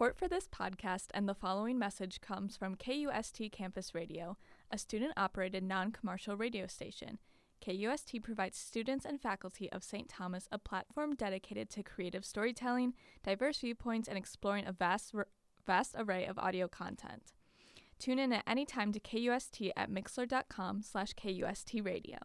Support for this podcast and the following message comes from KUST Campus Radio, a student operated non commercial radio station. KUST provides students and faculty of St. Thomas a platform dedicated to creative storytelling, diverse viewpoints, and exploring a vast, vast array of audio content. Tune in at any time to KUST at mixlr.com slash KUST radio.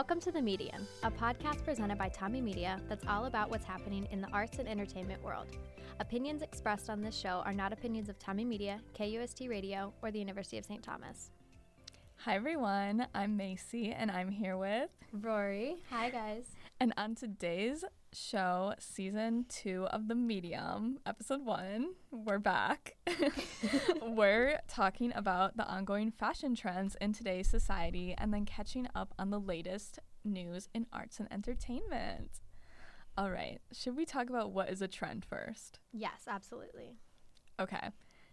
Welcome to The Medium, a podcast presented by Tommy Media that's all about what's happening in the arts and entertainment world. Opinions expressed on this show are not opinions of Tommy Media, KUST Radio, or the University of St. Thomas. Hi, everyone. I'm Macy, and I'm here with Rori. Hi, guys. And on today's show, season two of The Medium, episode one, we're back. we're talking about the ongoing fashion trends in today's society and then catching up on the latest news in arts and entertainment. All right, should we talk about what is a trend first? Yes, absolutely. Okay,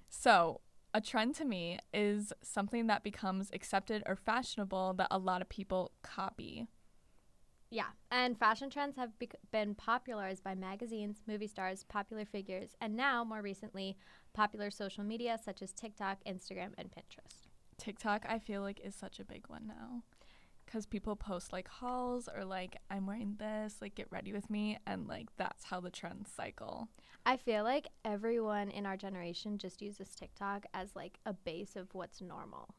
so a trend to me is something that becomes accepted or fashionable that a lot of people copy. Yeah, and fashion trends have bec- been popularized by magazines, movie stars, popular figures, and now, more recently, popular social media such as TikTok, Instagram, and Pinterest. TikTok, I feel like, is such a big one now. Because people post like hauls or like, I'm wearing this, like, get ready with me. And like, that's how the trends cycle. I feel like everyone in our generation just uses TikTok as like a base of what's normal.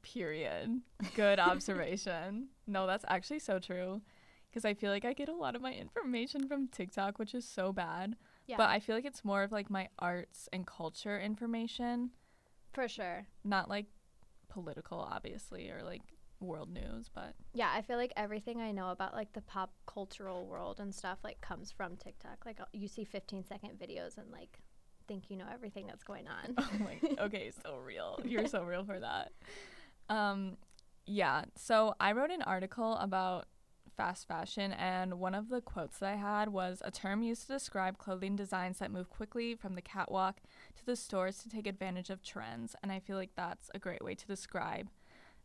Period. Good observation. No, that's actually so true because I feel like I get a lot of my information from TikTok, which is so bad. Yeah. But I feel like it's more of like my arts and culture information. For sure. Not like political, obviously, or like world news, but yeah, I feel like everything I know about like the pop cultural world and stuff like comes from TikTok. Like you see 15 second videos and like think you know everything that's going on. oh my, okay, so real. You're so real for that. Um, yeah. So I wrote an article about fast fashion, and one of the quotes that I had was a term used to describe clothing designs that move quickly from the catwalk to the stores to take advantage of trends. And I feel like that's a great way to describe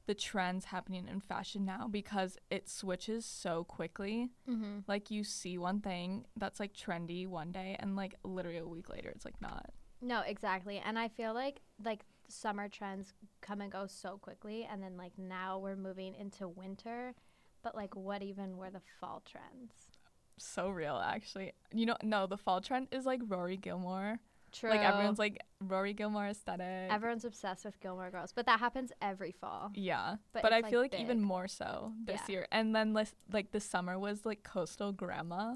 the trends happening in fashion now because it switches so quickly. Mm-hmm. Like you see one thing that's like trendy one day, and like literally a week later, it's like not. No, exactly. And I feel like like summer trends come and go so quickly, and then like now we're moving into winter but like, what even were the fall trends? So real, actually. You know, no, the fall trend is like Rory Gilmore. True. Like everyone's like Rory Gilmore aesthetic. Everyone's obsessed with Gilmore Girls, but that happens every fall. Yeah, but, but I like feel like big. even more so this yeah. year. And then like the summer was like coastal grandma.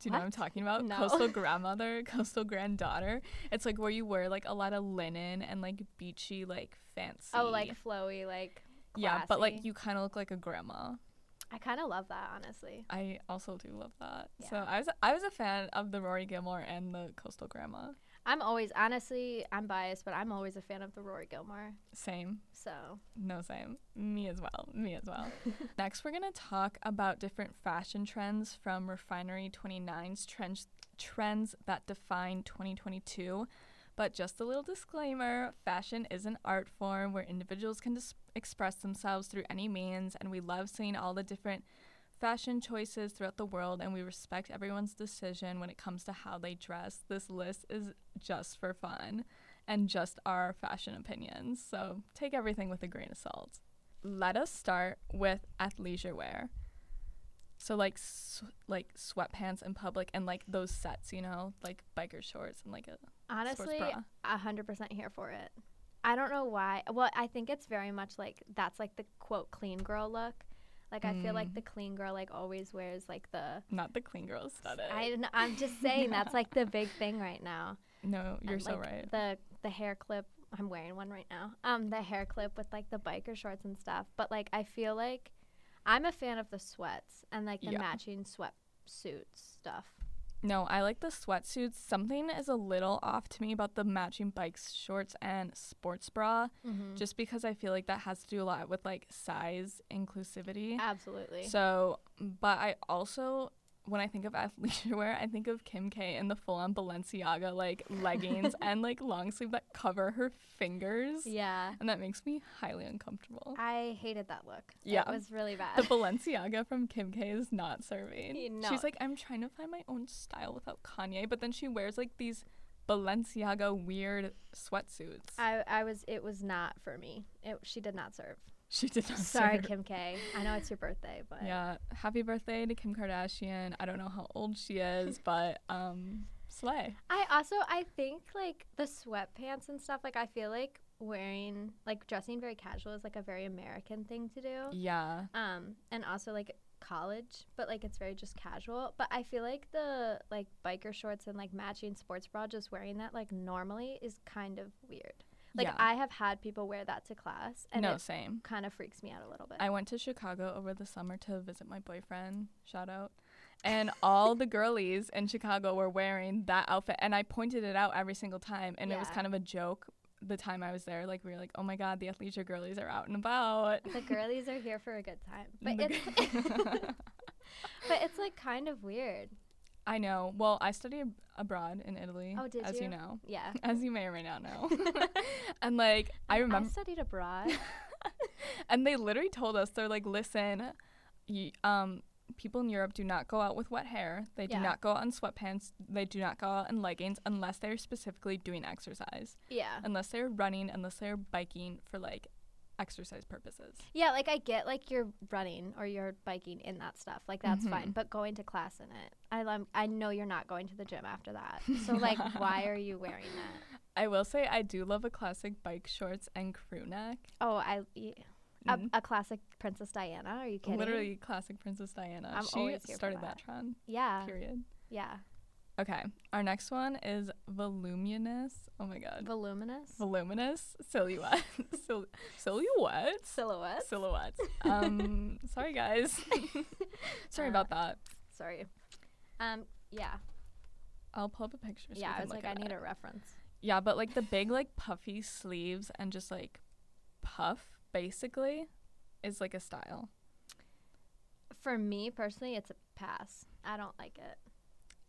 Do you what? know what I'm talking about? No. Coastal grandmother, coastal granddaughter. It's like where you wear like a lot of linen and like beachy, like fancy. Oh, like flowy, like yeah, but like you kind of look like a grandma. I kind of love that, honestly. I also do love that. Yeah. So I was I was a fan of the Rory Gilmore and the Coastal Grandma. I'm always honestly I'm biased, but I'm always a fan of the Rory Gilmore. Same. So no same. Me as well. Me as well. Next, we're gonna talk about different fashion trends from Refinery 29's trends trends that define 2022. But just a little disclaimer fashion is an art form where individuals can dis- express themselves through any means, and we love seeing all the different fashion choices throughout the world, and we respect everyone's decision when it comes to how they dress. This list is just for fun and just our fashion opinions, so take everything with a grain of salt. Let us start with athleisure wear. So like sw- like sweatpants in public and like those sets, you know, like biker shorts and like a honestly, a hundred percent here for it. I don't know why. Well, I think it's very much like that's like the quote clean girl look. Like I feel like mm. the clean girl like always wears like the not the clean girl aesthetic. I I'm just saying that's like the big thing right now. No, you're and, so like, right. The the hair clip. I'm wearing one right now. Um, the hair clip with like the biker shorts and stuff. But like I feel like I'm a fan of the sweats and like the yeah. matching sweatsuit stuff. No, I like the sweatsuits. Something is a little off to me about the matching bikes, shorts, and sports bra, mm-hmm. just because I feel like that has to do a lot with like size inclusivity. Absolutely. So, but I also when I think of athleisure wear, I think of Kim K in the full on Balenciaga like leggings and like long sleeve that cover her fingers. Yeah. And that makes me highly uncomfortable. I hated that look. Yeah. It was really bad. the Balenciaga from Kim K is not serving. No. She's like, I'm trying to find my own style without Kanye, but then she wears like these Balenciaga weird sweatsuits. I, I was it was not for me. It she did not serve. She did not Sorry. Kim K. I know it's your birthday, but Yeah, happy birthday to Kim Kardashian. I don't know how old she is, but um, slay. I also I think like the sweatpants and stuff. Like I feel like wearing like dressing very casual is like a very American thing to do. Yeah, Um, and also like college, but like it's very just casual. But I feel like the like biker shorts and like matching sports bra, just wearing that like normally is kind of weird. Like yeah. I have had people wear that to class, and no, it same. kind of freaks me out a little bit. I went to Chicago over the summer to visit my boyfriend. Shout out. And all the girlies in Chicago were wearing that outfit, and I pointed it out every single time, and it was kind of a joke. The time I was there, like we were like, "Oh my God, the athleisure girlies are out and about." the girlies are here for a good time, but it's but it's like kind of weird. I know. Well, I studied ab- abroad in Italy, Oh, did as you you? know, Yeah. as you may or may not know. and like I remember, I studied abroad. and they literally told us they're like listen y- um people in europe do not go out with wet hair they do not go out in sweatpants they do not go out in leggings unless they're specifically doing exercise yeah. unless they're running unless they're biking for like exercise purposes Yeah, like I get like you're running or you're biking in that stuff. Like that's fine, Mhm. but going to class in it. I lem- I know you're not going to the gym after that. So like why are you wearing that? i will say i do love a classic bike shorts and crew neck Oh, I y- a, a classic Princess Diana. Are you kidding? literally classic princess diana I'm she always here for started that. that trend Yeah. period Yeah. Okay our next one is voluminous oh my god Voluminous. voluminous silhouette Sil- silhouettes Silhouette. silhouettes um sorry guys sorry Uh, about that Sorry. Um. Yeah. i'll pull up a picture so yeah. I was like, I need it. a reference. yeah but like the big like puffy sleeves and just like puff basically is like a style For me personally, it's a pass. I don't like it.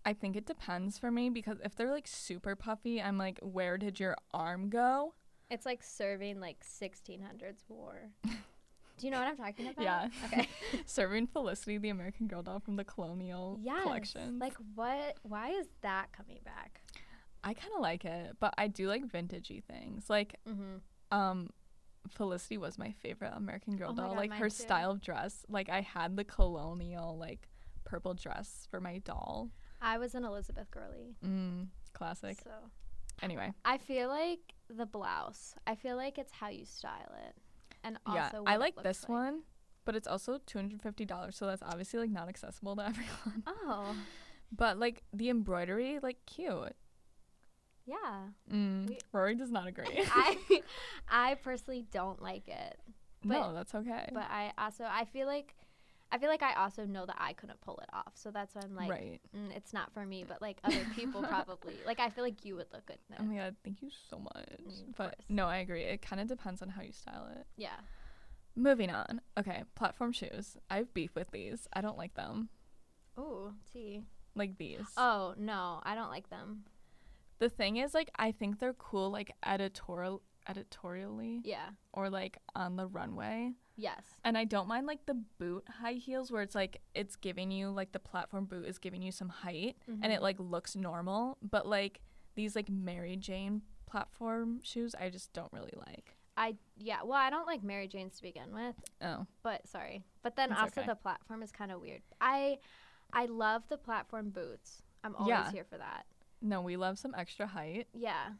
I think it depends for me because if they're like super puffy i'm like where did your arm go It's like serving like 1600s war. Do you know what I'm talking about? Yeah. Okay. serving felicity the american girl doll from the colonial yes. collection Like what? Why is that coming back? i kind of like it but i do like vintagey things like Mm-hmm. um Felicity was my favorite American Girl Oh doll. God, like her too. style of dress. Like I had the colonial like purple dress for my doll. I was an Elizabeth girly. Mm, classic. So Anyway, I feel like the blouse. I feel like it's how you style it, and also yeah, I like this one, but it's also two hundred fifty dollars, so that's obviously like not accessible to everyone. Oh, But like the embroidery, like cute. yeah. Mm, We- Rori does not agree. I I personally don't like it, no, that's okay. but I also I feel like I feel like I also know that I couldn't pull it off. So that's why I'm like, right. mm, it's not for me. But like other people probably like I feel like you would look good in Oh it. my god, thank you so much. Mm, but course. no, I agree. It kind of depends on how you style it. Yeah. Moving on. Okay, platform shoes. I have beef with these. I don't like them. Ooh, tea. Like these. Oh no, I don't like them. the thing is, like, I think they're cool, like editorial, editorially, Yeah. or like on the runway. Yes. And I don't mind like the boot high heels, where it's like it's giving you like the platform boot is giving you some height, and Mhm. it like looks normal. But like these like Mary Jane platform shoes, I just don't really like. I yeah. Well, I don't like Mary Jane's to begin with. Oh, but sorry. But then It's also okay. the platform is kind of weird. I I love the platform boots. I'm always Yeah. here for that. no, we love some extra height. Yeah.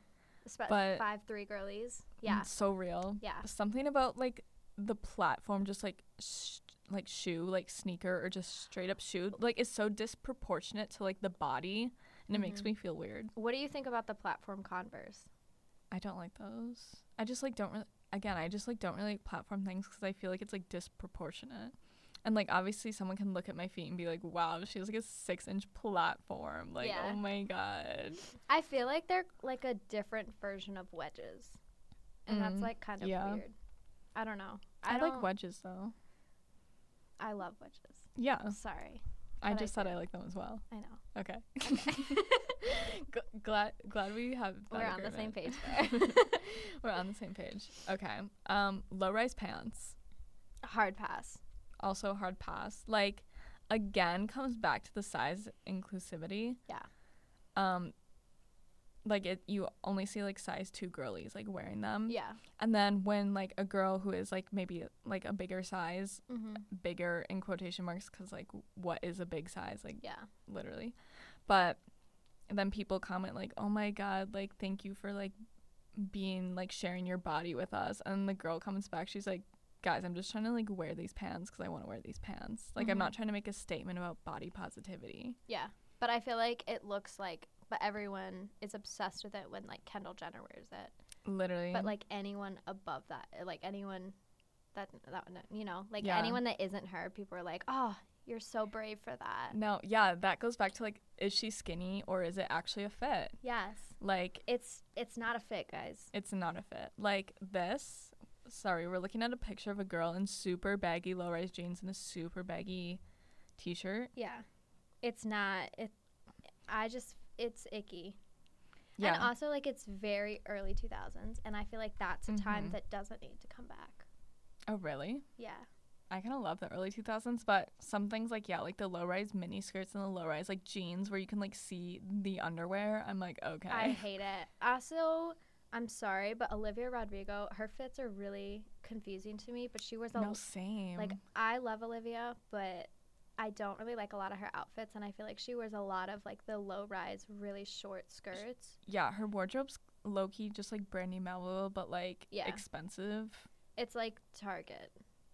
But- five three girlies. Yeah. So real. Yeah. Something about like the platform, just like sh- like shoe, like sneaker, or just straight up shoe, like is so disproportionate to like the body, and it makes Mhm. me feel weird. What do you think about the platform Converse? I don't like those. I just like don't really. Again, I just like don't really like platform things because I feel like it's like disproportionate. And like obviously someone can look at my feet and be like, "Wow, she has like a six inch platform." Like, Yeah. oh my god. I feel like they're like a different version of wedges. And that's Mm, like kind of yeah. weird. I don't know. I, I, like don't- wedges though. I love wedges. Yeah. Sorry. I But I just said. I like them as well. I know. Okay. G- glad glad we have We're on the same page there. We're on the same page. Okay. Um, low rise pants. Hard pass. Also hard pass. Like again comes back to the size inclusivity. Yeah. Um like it you only see like size 2 girlies like wearing them. Yeah. And then when like a girl who is like maybe like a bigger size, Mm-hmm. bigger in quotation marks cuz like what is a big size like Yeah. literally. But then people comment like, "Oh my god, like thank you for like being like sharing your body with us." And the girl comes back, she's like, "Guys, I'm just trying to like wear these pants cuz I want to wear these pants. Like I'm Mhm. not trying to make a statement about body positivity." Yeah. But I feel like it looks like, but everyone is obsessed with it when like Kendall Jenner wears it. Literally. But like anyone above that, uh, like anyone that that you know, like Yeah. anyone that isn't her, people are like, "Oh, you're so brave for that." no, yeah, that goes back to like is she skinny or is it actually a fit? Yes. Like It's it's not a fit, guys. it's not a fit. Like this, sorry, we're looking at a picture of a girl in super baggy low-rise jeans and a super baggy t-shirt. Yeah. It's not it I just it's icky. Yeah. And also like it's very early 2000s and I feel like that's a time Mhm. that doesn't need to come back. oh, really? Yeah. I kind of love the early 2000s, but some things like yeah, like the low rise mini skirts and the low rise like jeans where you can like see the underwear. I'm like, okay. I hate it. Also, I'm sorry, but Olivia Rodrigo, her fits are really confusing to me, but she wears a no, same. like I love Olivia, but I don't really like a lot of her outfits and I feel like she wears a lot of like the low rise really short skirts. yeah, her wardrobe's low key just like Brandy Melville, but like Yeah. expensive. It's like Target.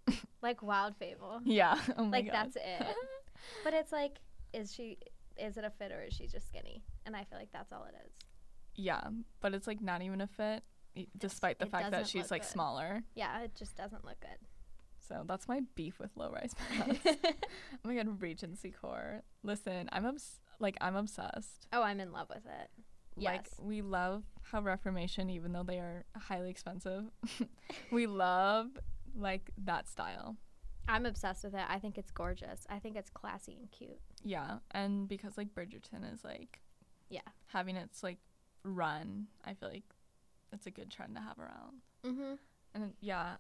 like Wild Fable. Yeah. Oh like god. that's it. but it's like is she is it a fit or is she just skinny? And I feel like that's all it is. Yeah, but it's like not even a fit, e- despite the it fact that doesn't she's look like good. smaller. Yeah, it just doesn't look good. So that's my beef with low rise pants. oh my god, Regency core. Listen, I'm obs- like I'm obsessed. oh, I'm in love with it. Like Yes. we love how Reformation, even though they are highly expensive, we love like that style. I'm obsessed with it. I think it's gorgeous. I think it's classy and cute. Yeah, and because like Bridgerton is like Yeah. having its like run, I feel like it's a good trend to have around. Mm-hmm. And yeah,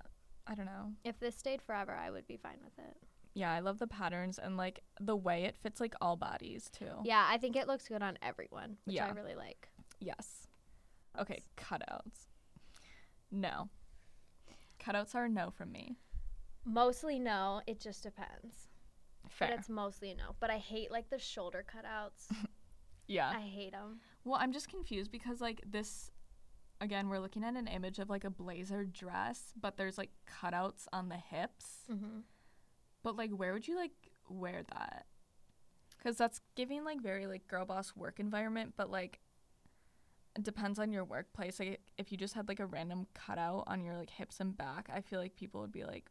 I don't know. If this stayed forever, I would be fine with it. Yeah, I love the patterns and like the way it fits like all bodies too. Yeah, I think it looks good on everyone, which I really like. Yes. Okay, cutouts. No. Cutouts are no from me. Mostly no, it just depends. Fair. But it's mostly no. But I hate like the shoulder cutouts. yeah. I hate them. Well, I'm just confused because like this again, we're looking at an image of like a blazer dress, but there's like cutouts on the hips. Mm-hmm. But like where would you like wear that? Cuz that's giving like very like girl boss work environment, but like it depends on your workplace. Like if you just had like a random cutout on your like hips and back, I feel like people would be like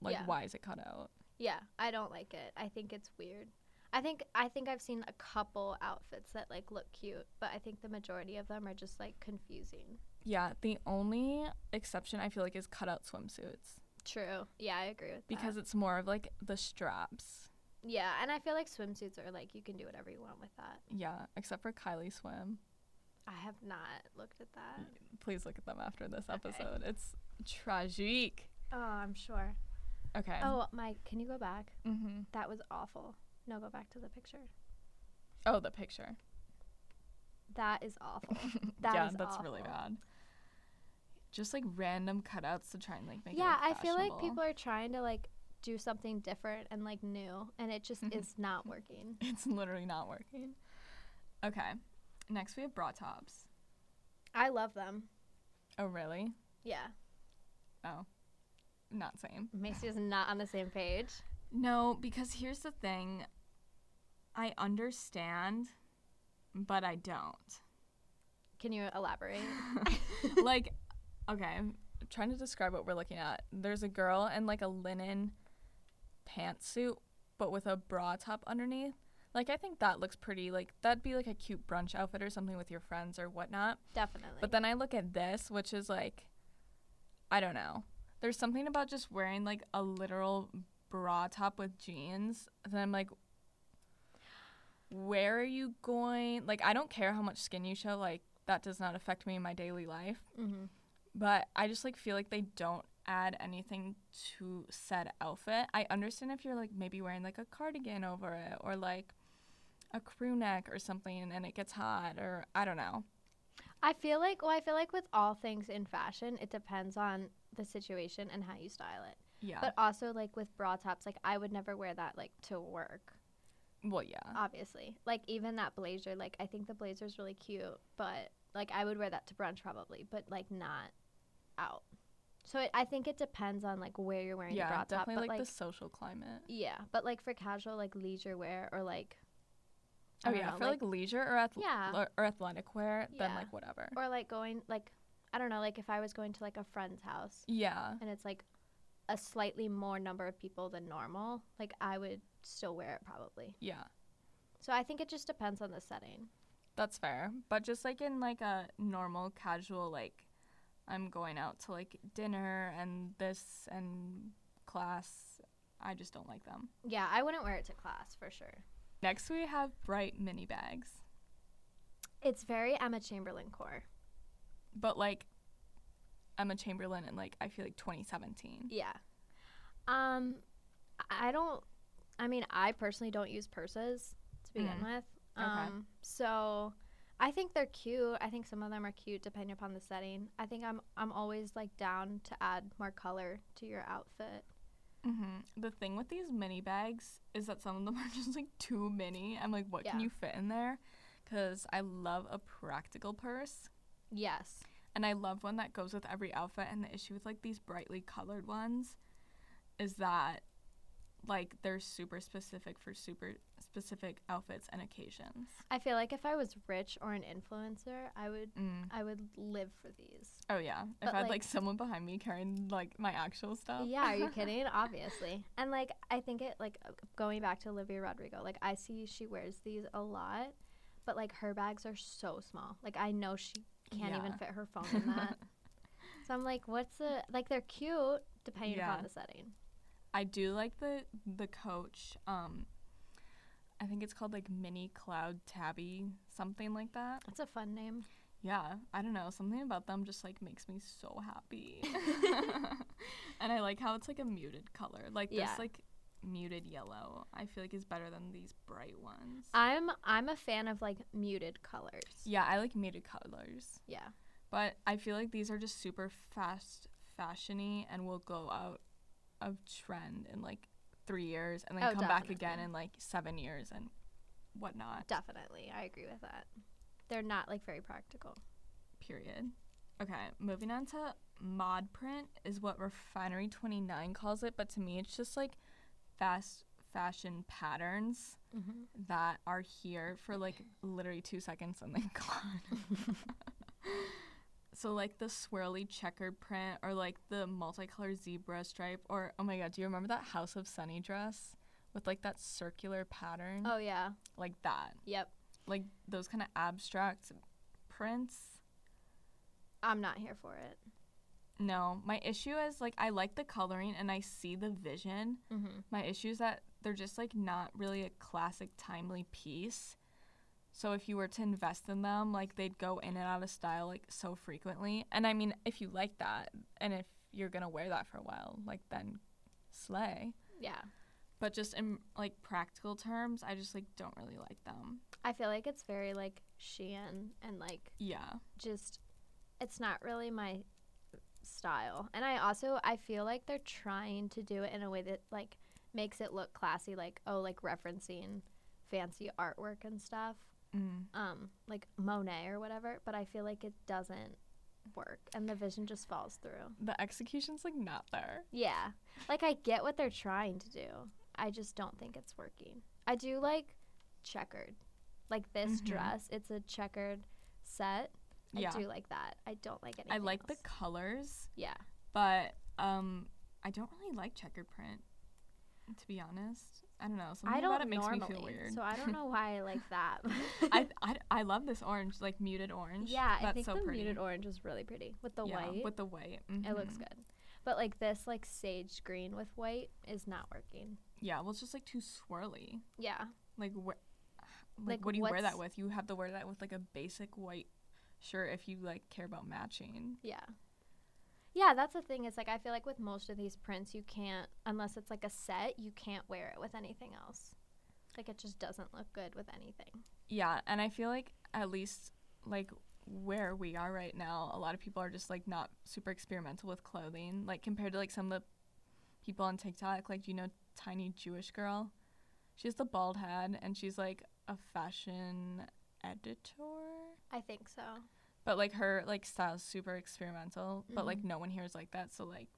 like Yeah. why is it cut out? Yeah, I don't like it. I think it's weird. I think I think I've seen a couple outfits that like look cute, but I think the majority of them are just like confusing. Yeah, the only exception I feel like is cutout swimsuits True. Yeah, I agree with that. because that. it's more of like the straps. yeah, and I feel like swimsuits are like you can do whatever you want with that. Yeah, except for Kylie Swim. I have not looked at that. Please look at them after this Okay. episode. It's tragique. Oh, I'm sure. Okay. Oh, Mike, can you go back? hmm That was awful. No, go back to the picture. Oh, the picture. That is awful. That yeah, is that's really bad. Just like random cutouts to try and like make yeah. I feel like people are trying to like do something different and like new, and it just is not working. It's literally not working. Okay. Next we have bra tops. I love them. Oh really? Yeah, Oh. Not same. Macy is not on the same page. No, because here's the thing. I understand, but I don't. Can you elaborate? like, okay, I'm trying to describe what we're looking at. There's a girl in like a linen pantsuit, but with a bra top underneath. Like, I think that looks pretty. Like, that'd be like a cute brunch outfit or something with your friends or whatnot. Definitely. But then I look at this, which is like, I don't know. There's something about just wearing like a literal bra top with jeans. Then I'm like, where are you going? Like, I don't care how much skin you show. Like, that does not affect me in my daily life. Mm-hmm. But I just like feel like they don't add anything to said outfit. I understand if you're like maybe wearing like a cardigan over it or like a crew neck or something and it gets hot or I don't know. I feel like well, I feel like with all things in fashion, it depends on the situation and how you style it. Yeah. But also like with bra tops, like I would never wear that like to work. Well, yeah. Obviously, like even that blazer, like I think the blazer's really cute, but like I would wear that to brunch probably, but like not out. So it, I think it depends on like where you're wearing yeah, the bra top. definitely But like, like the social climate. yeah, but like for casual like leisure wear or like I Oh yeah, know, for like, leisure or ath- Yeah. or, or athletic wear, then like whatever. or like going like I don't know, like if I was going to like a friend's house yeah. and it's like a slightly more number of people than normal, like I would still wear it probably. Yeah. So I think it just depends on the setting. That's fair. But just like in like a normal casual like I'm going out to like dinner and this and class, I just don't like them. Yeah, I wouldn't wear it to class for sure. Next we have bright mini bags. It's very Emma Chamberlain core. But like Emma Chamberlain in like I feel like 2017. Yeah. Um I don't I mean, I personally don't use purses to begin Mm. with. Okay. Um so I think they're cute. I think some of them are cute depending upon the setting. I think I'm I'm always like down to add more color to your outfit. hmm The thing with these mini bags is that some of them are just like too mini. I'm like, what can you fit in there? Because I love a practical purse. Yes. And I love one that goes with every outfit. And the issue with like these brightly colored ones is that like they're super specific for super specific outfits and occasions. I feel like if I was rich or an influencer, I would Mm. I would live for these. Oh yeah, if I had like- like someone behind me carrying like my actual stuff. Yeah, are you kidding? Obviously. And like I think it like going back to Olivia Rodrigo, like I see she wears these a lot, but like her bags are so small. Like I know she can't even fit her phone in that. so I'm like, what's the like they're cute depending Yeah. upon the setting. I do like the the Coach. Um, I think it's called like Mini Cloud Tabby, something like that. That's a fun name. Yeah, I don't know. Something about them just like makes me so happy. and I like how it's like a muted color. Like Yeah. this like muted yellow. I feel like is better than these bright ones. I'm I'm a fan of like muted colors. yeah, I like muted colors. Yeah. But I feel like these are just super fast fashiony and will go out of trend in like three years and then Oh, come back again in like seven years and whatnot. Definitely. I agree with that. They're not like very practical. Period. Okay, moving on to mod print is what Refinery 29 calls it, but to me it's just like fast fashion patterns Mm-hmm. that are here for like literally two seconds and then gone. so like the swirly checkered print or like the multicolored zebra stripe or oh my god, do you remember that House of Sunny dress with like that circular pattern? Oh yeah. Like that. Yep. Like those kind of abstract prints. I'm not here for it. No, my issue is like I like the coloring and I see the vision. Mm-hmm. My issue is that they're just like not really a classic timely piece. So if you were to invest in them, like they'd go in and out of style like so frequently. And I mean, if you like that and if you're going to wear that for a while, like then slay. Yeah. But just in like practical terms, I just like don't really like them. I feel like it's very like Shein and like Yeah. just it's not really my style. And I also I feel like they're trying to do it in a way that like makes it look classy like oh like referencing fancy artwork and stuff. Mm. Um like Monet or whatever, but I feel like it doesn't work and the vision just falls through. The execution's like not there. Yeah. Like I get what they're trying to do. I just don't think it's working. I do like checkered. Like this Mhm. dress, it's a checkered set. I Yeah. do like that. I don't like anything I like the colors, Yeah. but um I don't really like checkered print. To be honest, I don't know. Something I don't about it makes normally, me feel weird. so I don't know why I like that. I, I, I love this orange, like muted orange. yeah, That's I think so the pretty. muted orange is really pretty with the yeah, white. with the white. it looks mhm. good, but like this, like sage green with white is not working. Yeah, well, it's just like too swirly. Yeah, Like, wh- like, Like, what do you wear that with? You have to wear that with like a basic white shirt if you like care about matching. Yeah. Yeah, that's the thing. Is like I feel like with most of these prints, you can't unless it's like a set, you can't wear it with anything else. Like it just doesn't look good with anything. Yeah, and I feel like at least like where we are right now, a lot of people are just like not super experimental with clothing. Like compared to like some of the people on TikTok, like do you know Tiny Jewish Girl? She has the bald head and she's like a fashion editor. I think so. But like her like style's super experimental, but like mm-hmm. no one here is like that, so like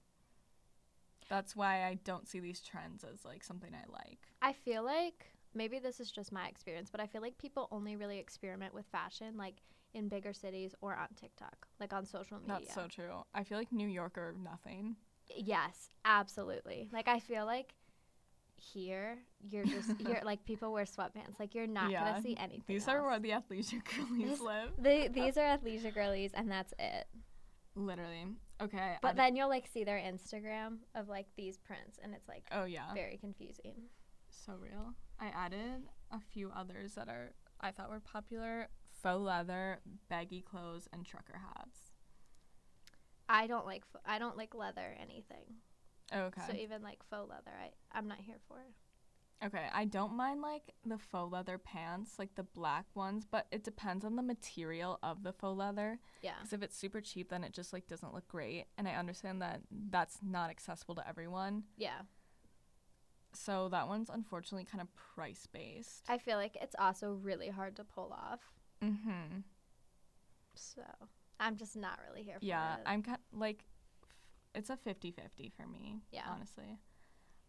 that's why I don't see these trends as like something I like. I feel like maybe this is just my experience, but I feel like people only really experiment with fashion like in bigger cities or on TikTok, like on social media. That's so true. I feel like New York or nothing. Yes, absolutely. Like I feel like here you're just you're like people wear sweatpants. Like you're not Yeah, gonna see anything. These are where the athleisure girlies This- live. They, these are athleisure girlies, and that's it. Literally. Okay. But I d- then you'll like see their Instagram of like these prints, and it's like oh yeah, very confusing. so real. I added a few others that are I thought were popular: faux leather, baggy clothes, and trucker hats. I don't like I don't like leather anything. Okay. So even like faux leather, I I'm not here for. Okay, I don't mind like the faux leather pants, like the black ones, but it depends on the material of the faux leather. Yeah. Because if it's super cheap, then it just like doesn't look great. And I understand that that's not accessible to everyone. Yeah. So that one's unfortunately kind of price based. I feel like it's also really hard to pull off. Mm-hmm. So I'm just not really here for Yeah, it. I'm kind like, it's a 50-50 for me. Yeah. honestly.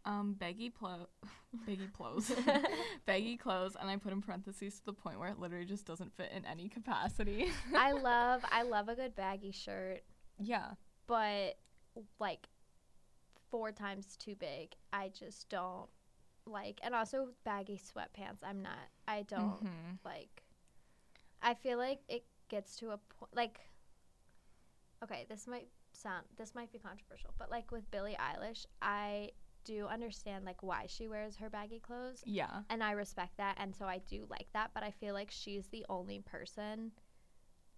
Um, baggy plo, baggy clothes, baggy clothes, and I put in parentheses to the point where it literally just doesn't fit in any capacity. I love I love a good baggy shirt, yeah, but like four times too big. I just don't like and also baggy sweatpants. I'm not I don't Mhm. like I feel like it gets to a point like okay, this might sound this might be controversial, but like with Billie Eilish, I do understand like why she wears her baggy clothes yeah, and I respect that and so I do like that, but I feel like she's the only person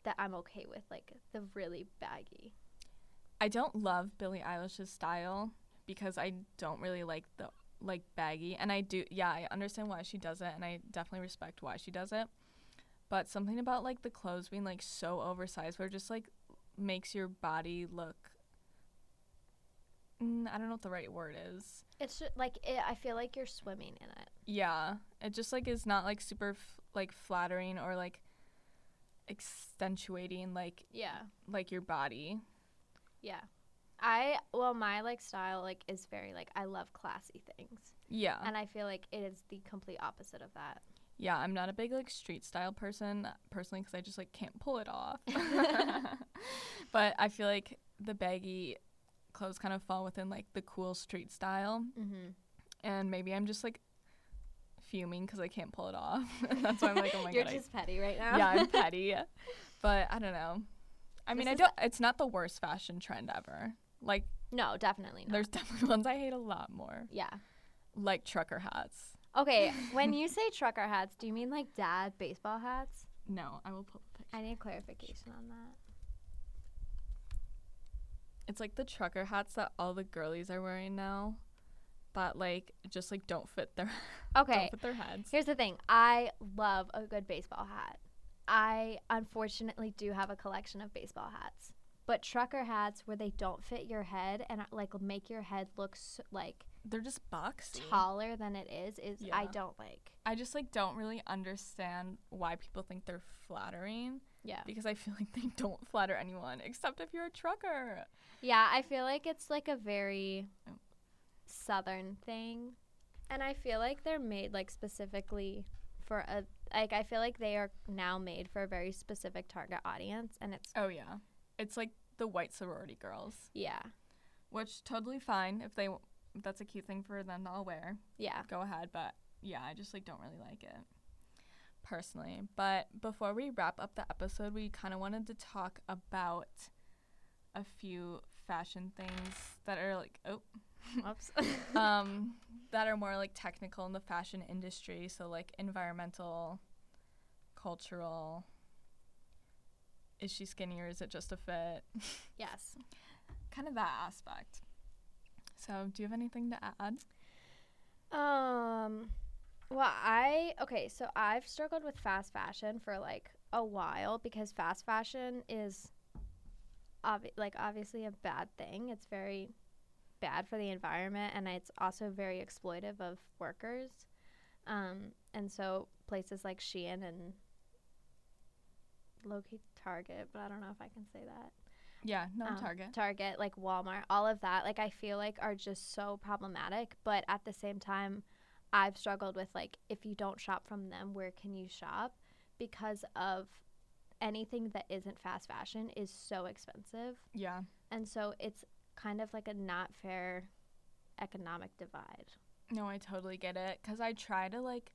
that I'm okay with like the really baggy. I don't love Billie Eilish's style because I don't really like the like baggy, and I do. Yeah, I understand why she does it, and I definitely respect why she does it. But something about like the clothes being like so oversized, where just like makes your body look. Mm, I don't know what the right word is. It's just, like it, I feel like you're swimming in it. Yeah, it just like is not like super f- like flattering or like accentuating like Yeah. like your body. Yeah. I well my like style like is very like I love classy things. Yeah. And I feel like it is the complete opposite of that. Yeah, I'm not a big like street style person personally because I just like can't pull it off. but I feel like the baggy clothes kind of fall within like the cool street style, Mhm. and maybe I'm just like fuming because I can't pull it off. That's why I'm like, oh my You're god. I- just petty right now. yeah, I'm petty, but I don't know. I mean, This I don't. It's not the worst fashion trend ever. Like, no, definitely not. there's definitely ones I hate a lot more, yeah. like trucker hats. Okay, when you say trucker hats, do you mean like dad baseball hats? No, I will pull the picture. I need clarification on that. It's like the trucker hats that all the girlies are wearing now, that like just like don't fit their Okay. don't fit their heads. Here's the thing. I love a good baseball hat. I unfortunately do have a collection of baseball hats. But trucker hats where they don't fit your head and like make your head look s like They're just boxy. taller than it is is I don't like. I just like don't really understand why people think they're flattering Yeah. because I feel like they don't flatter anyone except if you're a trucker. Yeah, I feel like it's like a very Oh. southern thing. And I feel like they're made like specifically for a like I feel like they are now made for a very specific target audience and it's Oh yeah, it's like the white sorority girls, yeah. which totally fine if they that's a cute thing for them to all wear. Yeah. go ahead. But yeah, I just like don't really like it personally. But before we wrap up the episode, we kind of wanted to talk about a few fashion things that are like oh Oops. um that are more like technical in the fashion industry. So like environmental cultural is she skinny or is it just a fit? Yes. kind of that aspect. So, do you have anything to add? Um, well, I okay. So I've struggled with fast fashion for like a while because fast fashion is, obvi- like obviously a bad thing. It's very bad for the environment, and it's also very exploitive of workers. Um, and so places like Shein and low-key Target, but I don't know if I can say that. Yeah, no, um, Target. Target, like Walmart, all of that, like I feel like are just so problematic. But at the same time, I've struggled with like if you don't shop from them, where can you shop? Because of anything that isn't fast fashion is so expensive. Yeah. And so it's kind of like a not fair economic divide. No, I totally get it cuz I try to like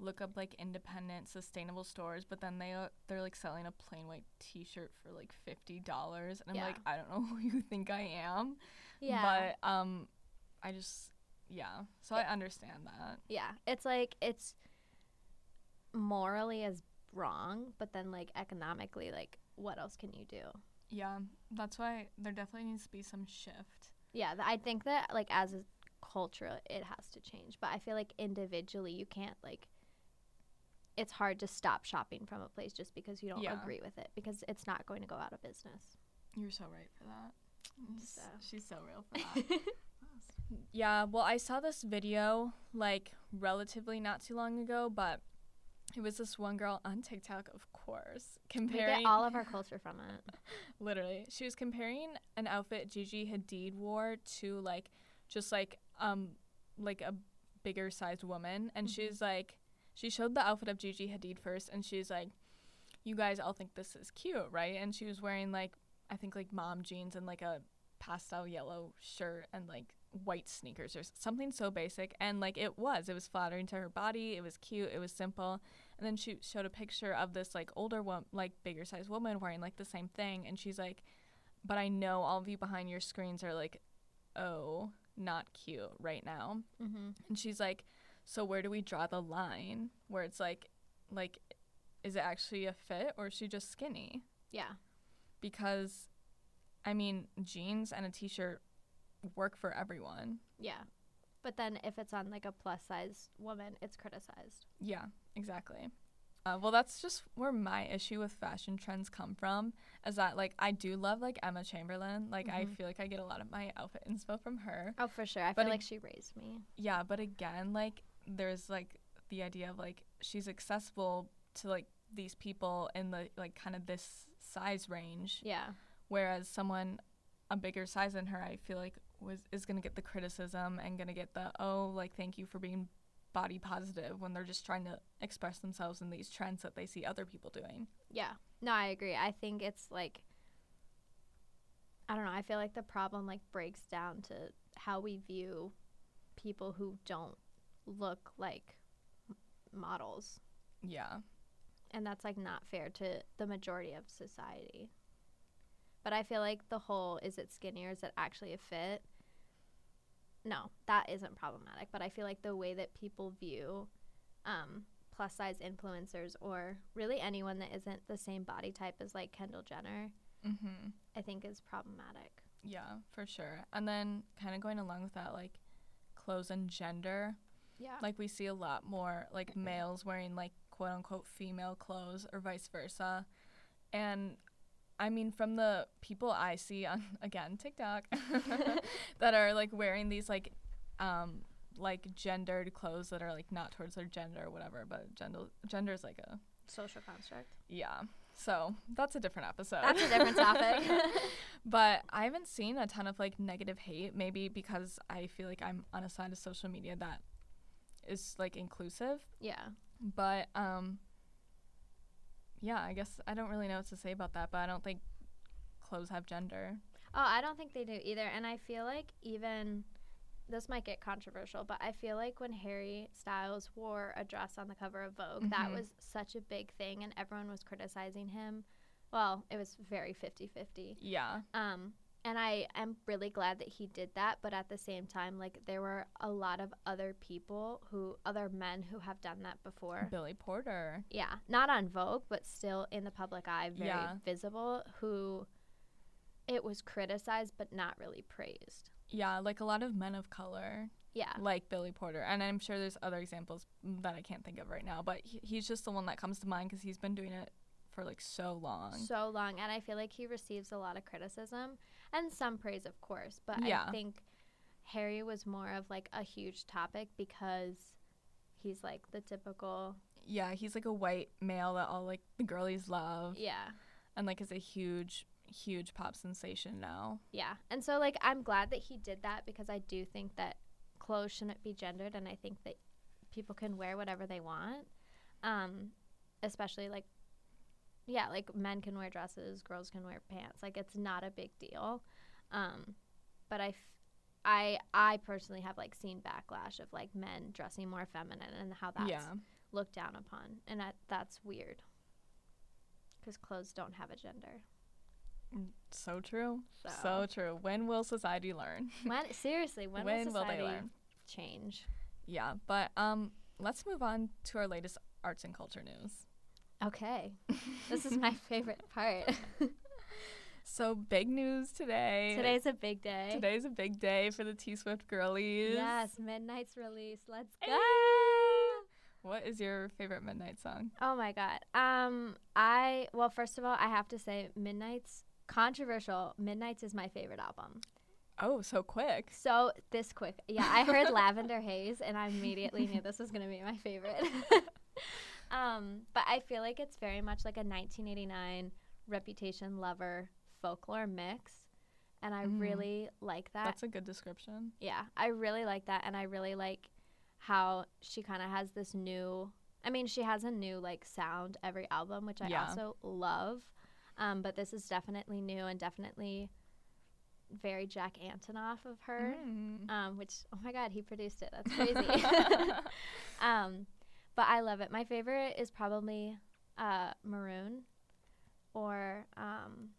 look up like independent sustainable stores, but then they uh, they're like selling a plain white t-shirt for like $50 and I'm like I don't know who you think I am. Yeah. But um I just yeah. So I understand that. yeah. It's like it's morally as wrong, but then like economically like what else can you do? Yeah. That's why there definitely needs to be some shift. Yeah, th- I think that like as a culture, it has to change. But I feel like individually, you can't like. It's hard to stop shopping from a place just because you don't Yeah. agree with it because it's not going to go out of business. You're so right for that. So. She's so real for that. yeah, well, I saw this video like relatively not too long ago, but it was this one girl on TikTok, of course, comparing we comparing get all of our culture from it. literally. She was comparing an outfit Gigi Hadid wore to like just like um like a bigger sized woman and Mhm. she's like she showed the outfit of Gigi Hadid first and she's like you guys all think this is cute, right? And she was wearing like I think like mom jeans and like a pastel yellow shirt and like white sneakers or something so basic and like it was it was flattering to her body it was cute it was simple and then she showed a picture of this like older one like bigger sized woman wearing like the same thing and she's like but i know all of you behind your screens are like oh not cute right now Mm-hmm. and she's like so where do we draw the line where it's like like is it actually a fit or is she just skinny Yeah, because i mean jeans and a t-shirt work for everyone yeah. But then if it's on like a plus size woman, it's criticized. Yeah, exactly. Uh, well, that's just where my issue with fashion trends come from. Is that like I do love like Emma Chamberlain. Like I Mhm. feel like I get a lot of my outfit inspo from her. Oh, for sure. I But feel ag- like she raised me. Yeah, but again, like there's like the idea of like she's accessible to like these people in the like kind of this size range, Yeah, whereas someone a bigger size than her, I feel like was is gonna get the criticism and gonna get the oh like thank you for being body positive when they're just trying to express themselves in these trends that they see other people doing. yeah. No, I agree. I think it's like I don't know. I feel like the problem like breaks down to how we view people who don't look like models. Yeah. and that's like not fair to the majority of society. But I feel like the whole is it skinny or is it actually a fit? No, that isn't problematic. But I feel like the way that people view um, plus size influencers or really anyone that isn't the same body type as like Kendall Jenner, Mhm. I think is problematic. Yeah, for sure. And then kind of going along with that like clothes and gender, Yeah. like we see a lot more like males wearing like quote unquote female clothes or vice versa. And I mean from the people I see on again TikTok that are like wearing these like um like gendered clothes that are like not towards their gender or whatever, but gender gender is like a Social construct. yeah. So that's a different episode. That's a different topic. but I haven't seen a ton of like negative hate, maybe because I feel like I'm on a side of social media that is like inclusive. yeah. But um yeah, I guess I don't really know what to say about that, but I don't think clothes have gender. Oh, I don't think they do either. And I feel like even this might get controversial, but I feel like when Harry Styles wore a dress on the cover of Vogue, that Mhm. was such a big thing and everyone was criticizing him. Well, it was very 50-50. Yeah. Um and I am really glad that he did that. But at the same time, like there were a lot of other people who, other men who have done that before. Billy Porter. Yeah, not on Vogue, but still in the public eye, very Yeah. visible. Who it was criticized, but not really praised. Yeah, like a lot of men of color, Yeah, like Billy Porter. And I'm sure there's other examples that I can't think of right now, but he, he's just the one that comes to mind because he's been doing it for like so long. so long, and I feel like he receives a lot of criticism and some praise, of course. But Yeah. I think Harry was more of like a huge topic because he's like the typical yeah, he's like a white male that all like the girlies love yeah and like is a huge, huge pop sensation now. Yeah. And so like I'm glad that he did that because I do think that clothes shouldn't be gendered and I think that people can wear whatever they want. Um especially like yeah, like men can wear dresses, girls can wear pants. Like it's not a big deal. Um but I f- I I personally have like seen backlash of like men dressing more feminine and how that's yeah. looked down upon and that, that's weird. Cuz clothes don't have a gender. So true. So, So true. When will society learn? when seriously, when, when will will society they learn? change? Yeah, but um let's move on to our latest arts and culture news. Okay. this is my favorite part. So big news today. Today's a big day. Today's a big day for the T Swift girlies. Yes, Midnights release. Let's go. What is your favorite midnight song? Oh my god. Um I well first of all, I have to say Midnight's controversial. Midnights is my favorite album. Oh, so quick. So this quick. Yeah, I heard Lavender Haze and I immediately knew this was going to be my favorite. Um, but I feel like it's very much like a 1989 Reputation Lover folklore mix and I Mhm. really like that. That's a good description. Yeah, I really like that, and I really like how she kind of has this new. I mean, she has a new like sound every album, which I Yeah. also love. Um, but this is definitely new and definitely very Jack Antonoff of her. Mm. Um, which oh my god, he produced it. That's crazy. um, but I love it. My favorite is probably uh, Maroon or um,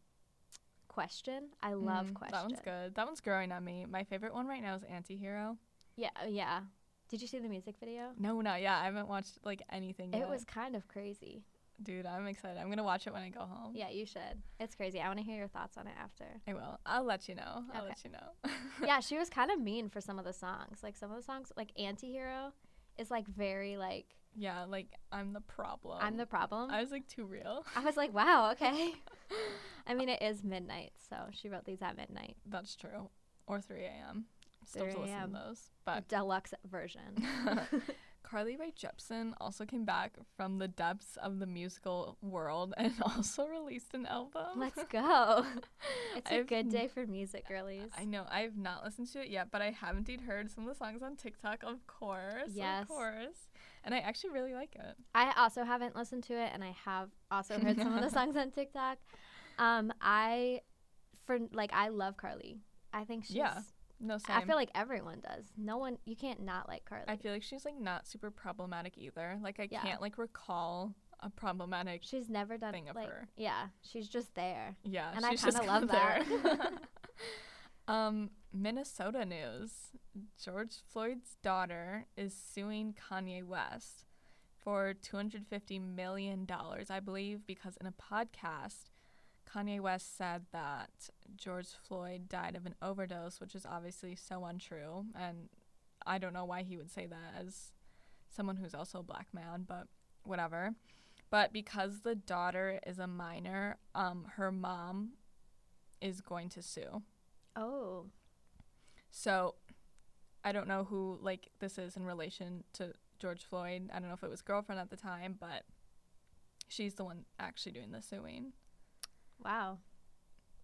Question. I love Mm, Question. That one's good. That one's growing on me. My favorite one right now is Antihero. Yeah, uh, yeah. Did you see the music video? No, not yet. I haven't watched like anything yet. It was kind of crazy. Dude, I'm excited. I'm gonna watch it when I go home. Yeah, you should. It's crazy. I want to hear your thoughts on it after. I will. I'll let you know. I'll let you know. yeah, she was kind of mean for some of the songs. Like some of the songs, like Antihero, is like very like yeah, like I'm the problem. I'm the problem. I was like too real. I was like, wow, okay. I mean, it is midnight, so she wrote these at midnight. That's true. Or 3 a.m. Still 3 to listen to those. But deluxe version. Carly Rae Jepsen also came back from the depths of the musical world and also released an album. Let's go. It's a I've good day for music, girlies. I know I've not listened to it yet, but I have indeed heard some of the songs on TikTok, of course. Yes. Of course. And I actually really like it. I also haven't listened to it, and I have also heard some of the songs on TikTok. Um, I, for like, I love Carly. I think she's. Yeah, No, same. I feel like everyone does. No one, you can't not like Carly. I feel like she's like not super problematic either. Like I Yeah. can't like recall a problematic. she's never done thing of like, her. yeah, she's just there. yeah, and I just kinda love there. um, Minnesota news: George Floyd's daughter is suing Kanye West for two hundred fifty million dollars, I believe, because in a podcast. Kanye West said that George Floyd died of an overdose, which is obviously so untrue. And I don't know why he would say that as someone who's also a black man, but whatever. But because the daughter is a minor, um, her mom is going to sue. Oh, So I don't know who like this is in relation to George Floyd. I don't know if it was girlfriend at the time, but she's the one actually doing the suing. wow.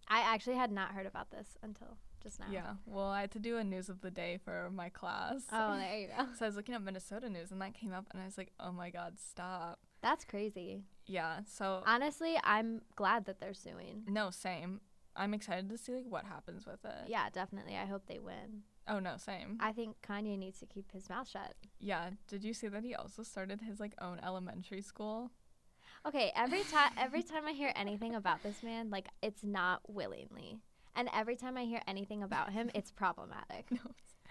I actually had not heard about this until just now. Yeah. Well, I had to do a news of the day for my class. Oh, there you go. So I was looking at Minnesota news and that came up and I was like, "Oh my god, stop." That's crazy. Yeah. So Honestly, I'm glad that they're suing. no, same. I'm excited to see like what happens with it. Yeah, definitely. I hope they win. Oh no, same. I think Kanye needs to keep his mouth shut. yeah. Did you see that he also started his like own elementary school? Okay, every time every time I hear anything about this man, like it's not willingly. And every time I hear anything about him, it's problematic. No,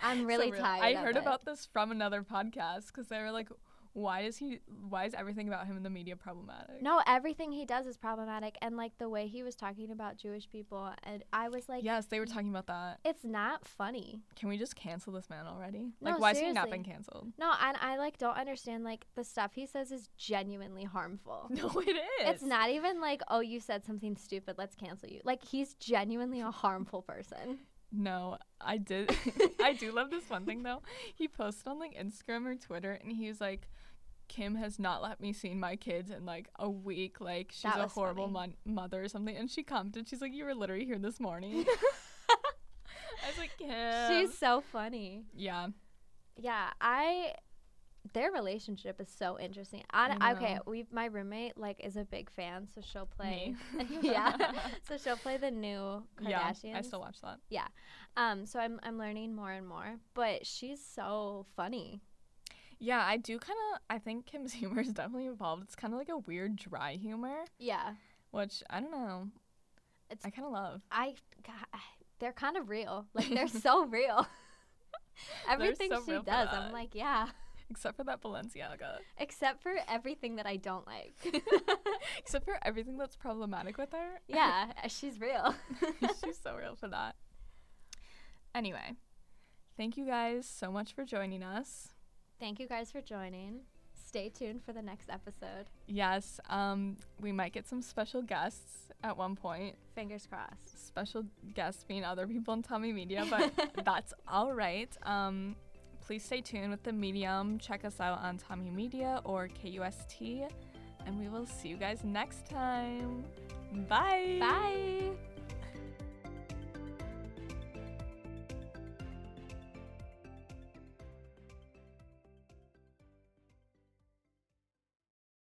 I'm really so tired. I heard it. about this from another podcast because they were like, "Why is he? Why is everything about him in the media problematic?" No, everything he does is problematic, and like the way he was talking about Jewish people, and I was like, yes, they were talking about that. it's not funny. Can we just cancel this man already? No, Like, why has he not seriously. been canceled? No, and I like don't understand like the stuff he says is genuinely harmful. No, it is. It's not even like, oh, you said something stupid, let's cancel you. Like he's genuinely a harmful person. No, I did. I do love this one thing though. He posted on like Instagram or Twitter, and he was like, "Kim has not let me see my kids in like a week. Like she's a horrible mon- mother or something." And she commented, "She's like, you were literally here this morning." I was like, Kim. She's so funny. yeah. Yeah, I their relationship is so interesting. I, okay, we my roommate like is a big fan, so she'll play. Me. yeah, so she'll play the new Kardashians. Yeah, I still watch that. Yeah, um, so I'm I'm learning more and more, but she's so funny. Yeah, I do kind of. I think Kim's humor is definitely evolved. It's kind of like a weird dry humor, Yeah, which I don't know. It's- I kind of love. I, God, they're kind of real. Like they're so real. Everything so she real does. I'm like, yeah. Except for that Balenciaga. Except for everything that I don't like. Except for everything that's problematic with her. yeah, uh, she's real. She's so real for that. Anyway, thank you guys so much for joining us. Thank you guys for joining. Stay tuned for the next episode. Yes, um, we might get some special guests at one point. Fingers crossed. Special guests being other people in TommieMedia, but that's all right. Um, please stay tuned with the Medium. Check us out on TommieMedia or KUST, and we will see you guys next time. Bye. Bye.